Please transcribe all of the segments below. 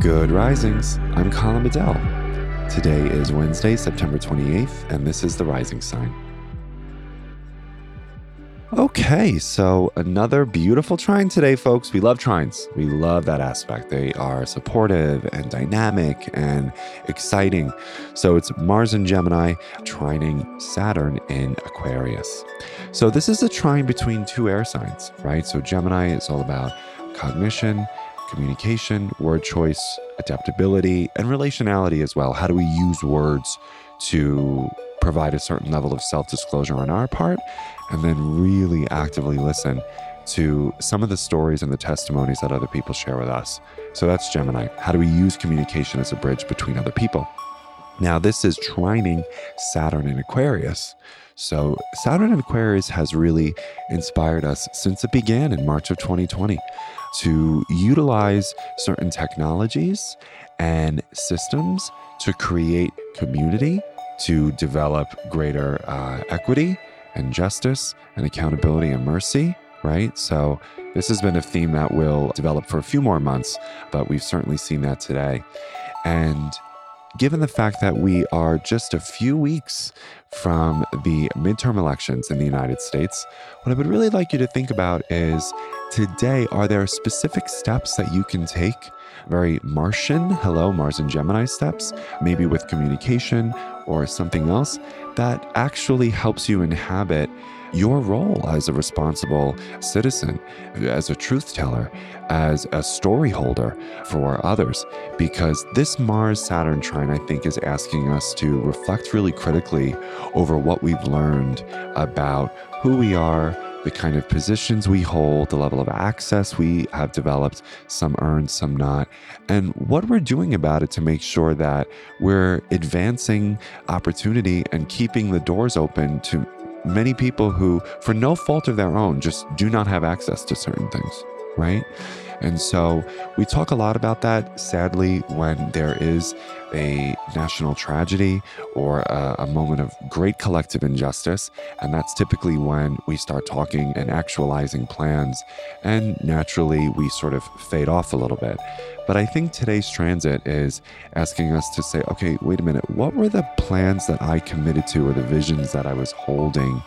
Good Risings. I'm Colin Bedell. Today is Wednesday, September 28th, and this is the Rising Sign. Okay, so another beautiful trine today, folks. We love trines. We love that aspect. They are supportive and dynamic and exciting. So it's Mars and Gemini trining Saturn in Aquarius. So this is a trine between two air signs, right? So Gemini is all about cognition, communication, word choice, adaptability, and relationality as well. How do we use words to provide a certain level of self disclosure on our part, and then really actively listen to some of the stories and the testimonies that other people share with us. So that's Gemini. How do we use communication as a bridge between other people? Now, this is trining Saturn in Aquarius. So, Saturn in Aquarius has really inspired us since it began in March of 2020 to utilize certain technologies and systems to create community to develop greater uh, equity and justice and accountability and mercy, right? So, this has been a theme that will develop for a few more months, but we've certainly seen that today. And given the fact that we are just a few weeks from the midterm elections in the United States, what I would really like you to think about is today, are there specific steps that you can take? Very Martian, hello, Mars and Gemini steps, maybe with communication or something else that actually helps you inhabit your role as a responsible citizen, as a truth teller, as a story holder for others. Because this Mars Saturn trine, I think, is asking us to reflect really critically over what we've learned about who we are the kind of positions we hold, the level of access we have developed, some earned, some not, and what we're doing about it to make sure that we're advancing opportunity and keeping the doors open to many people who, for no fault of their own, just do not have access to certain things, right? And so we talk a lot about that. Sadly, when there is a national tragedy or a, a, moment of great collective injustice, and that's typically when we start talking and actualizing plans, and naturally we sort of fade off a little bit. But I think today's transit is asking us to say, okay, wait a minute, what were the plans that I committed to or the visions that I was holding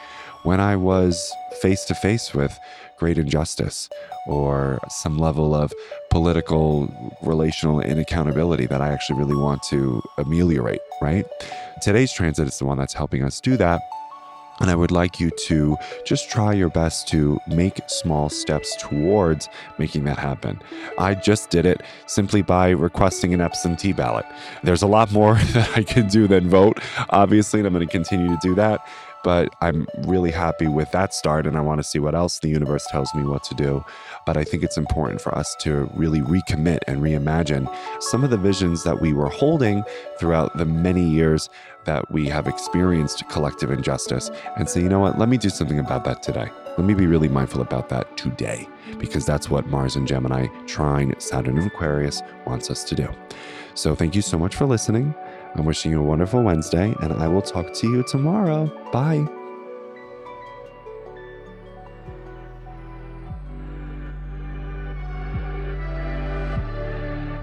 when I was face to face with great injustice or some level of political, relational inaccountability that I actually really want to ameliorate, right? Today's transit is the one that's helping us do that. And I would like you to just try your best to make small steps towards making that happen. I just did it simply by requesting an absentee ballot. There's a lot more that I can do than vote, obviously, and I'm going to continue to do that but I'm really happy with that start and I want to see what else the universe tells me what to do. But I think it's important for us to really recommit and reimagine some of the visions that we were holding throughout the many years that we have experienced collective injustice and say, you know what, let me do something about that today. Let me be really mindful about that today because that's what Mars and Gemini, trine Saturn and Aquarius wants us to do. So thank you so much for listening. I'm wishing you a wonderful Wednesday, and I will talk to you tomorrow. Bye.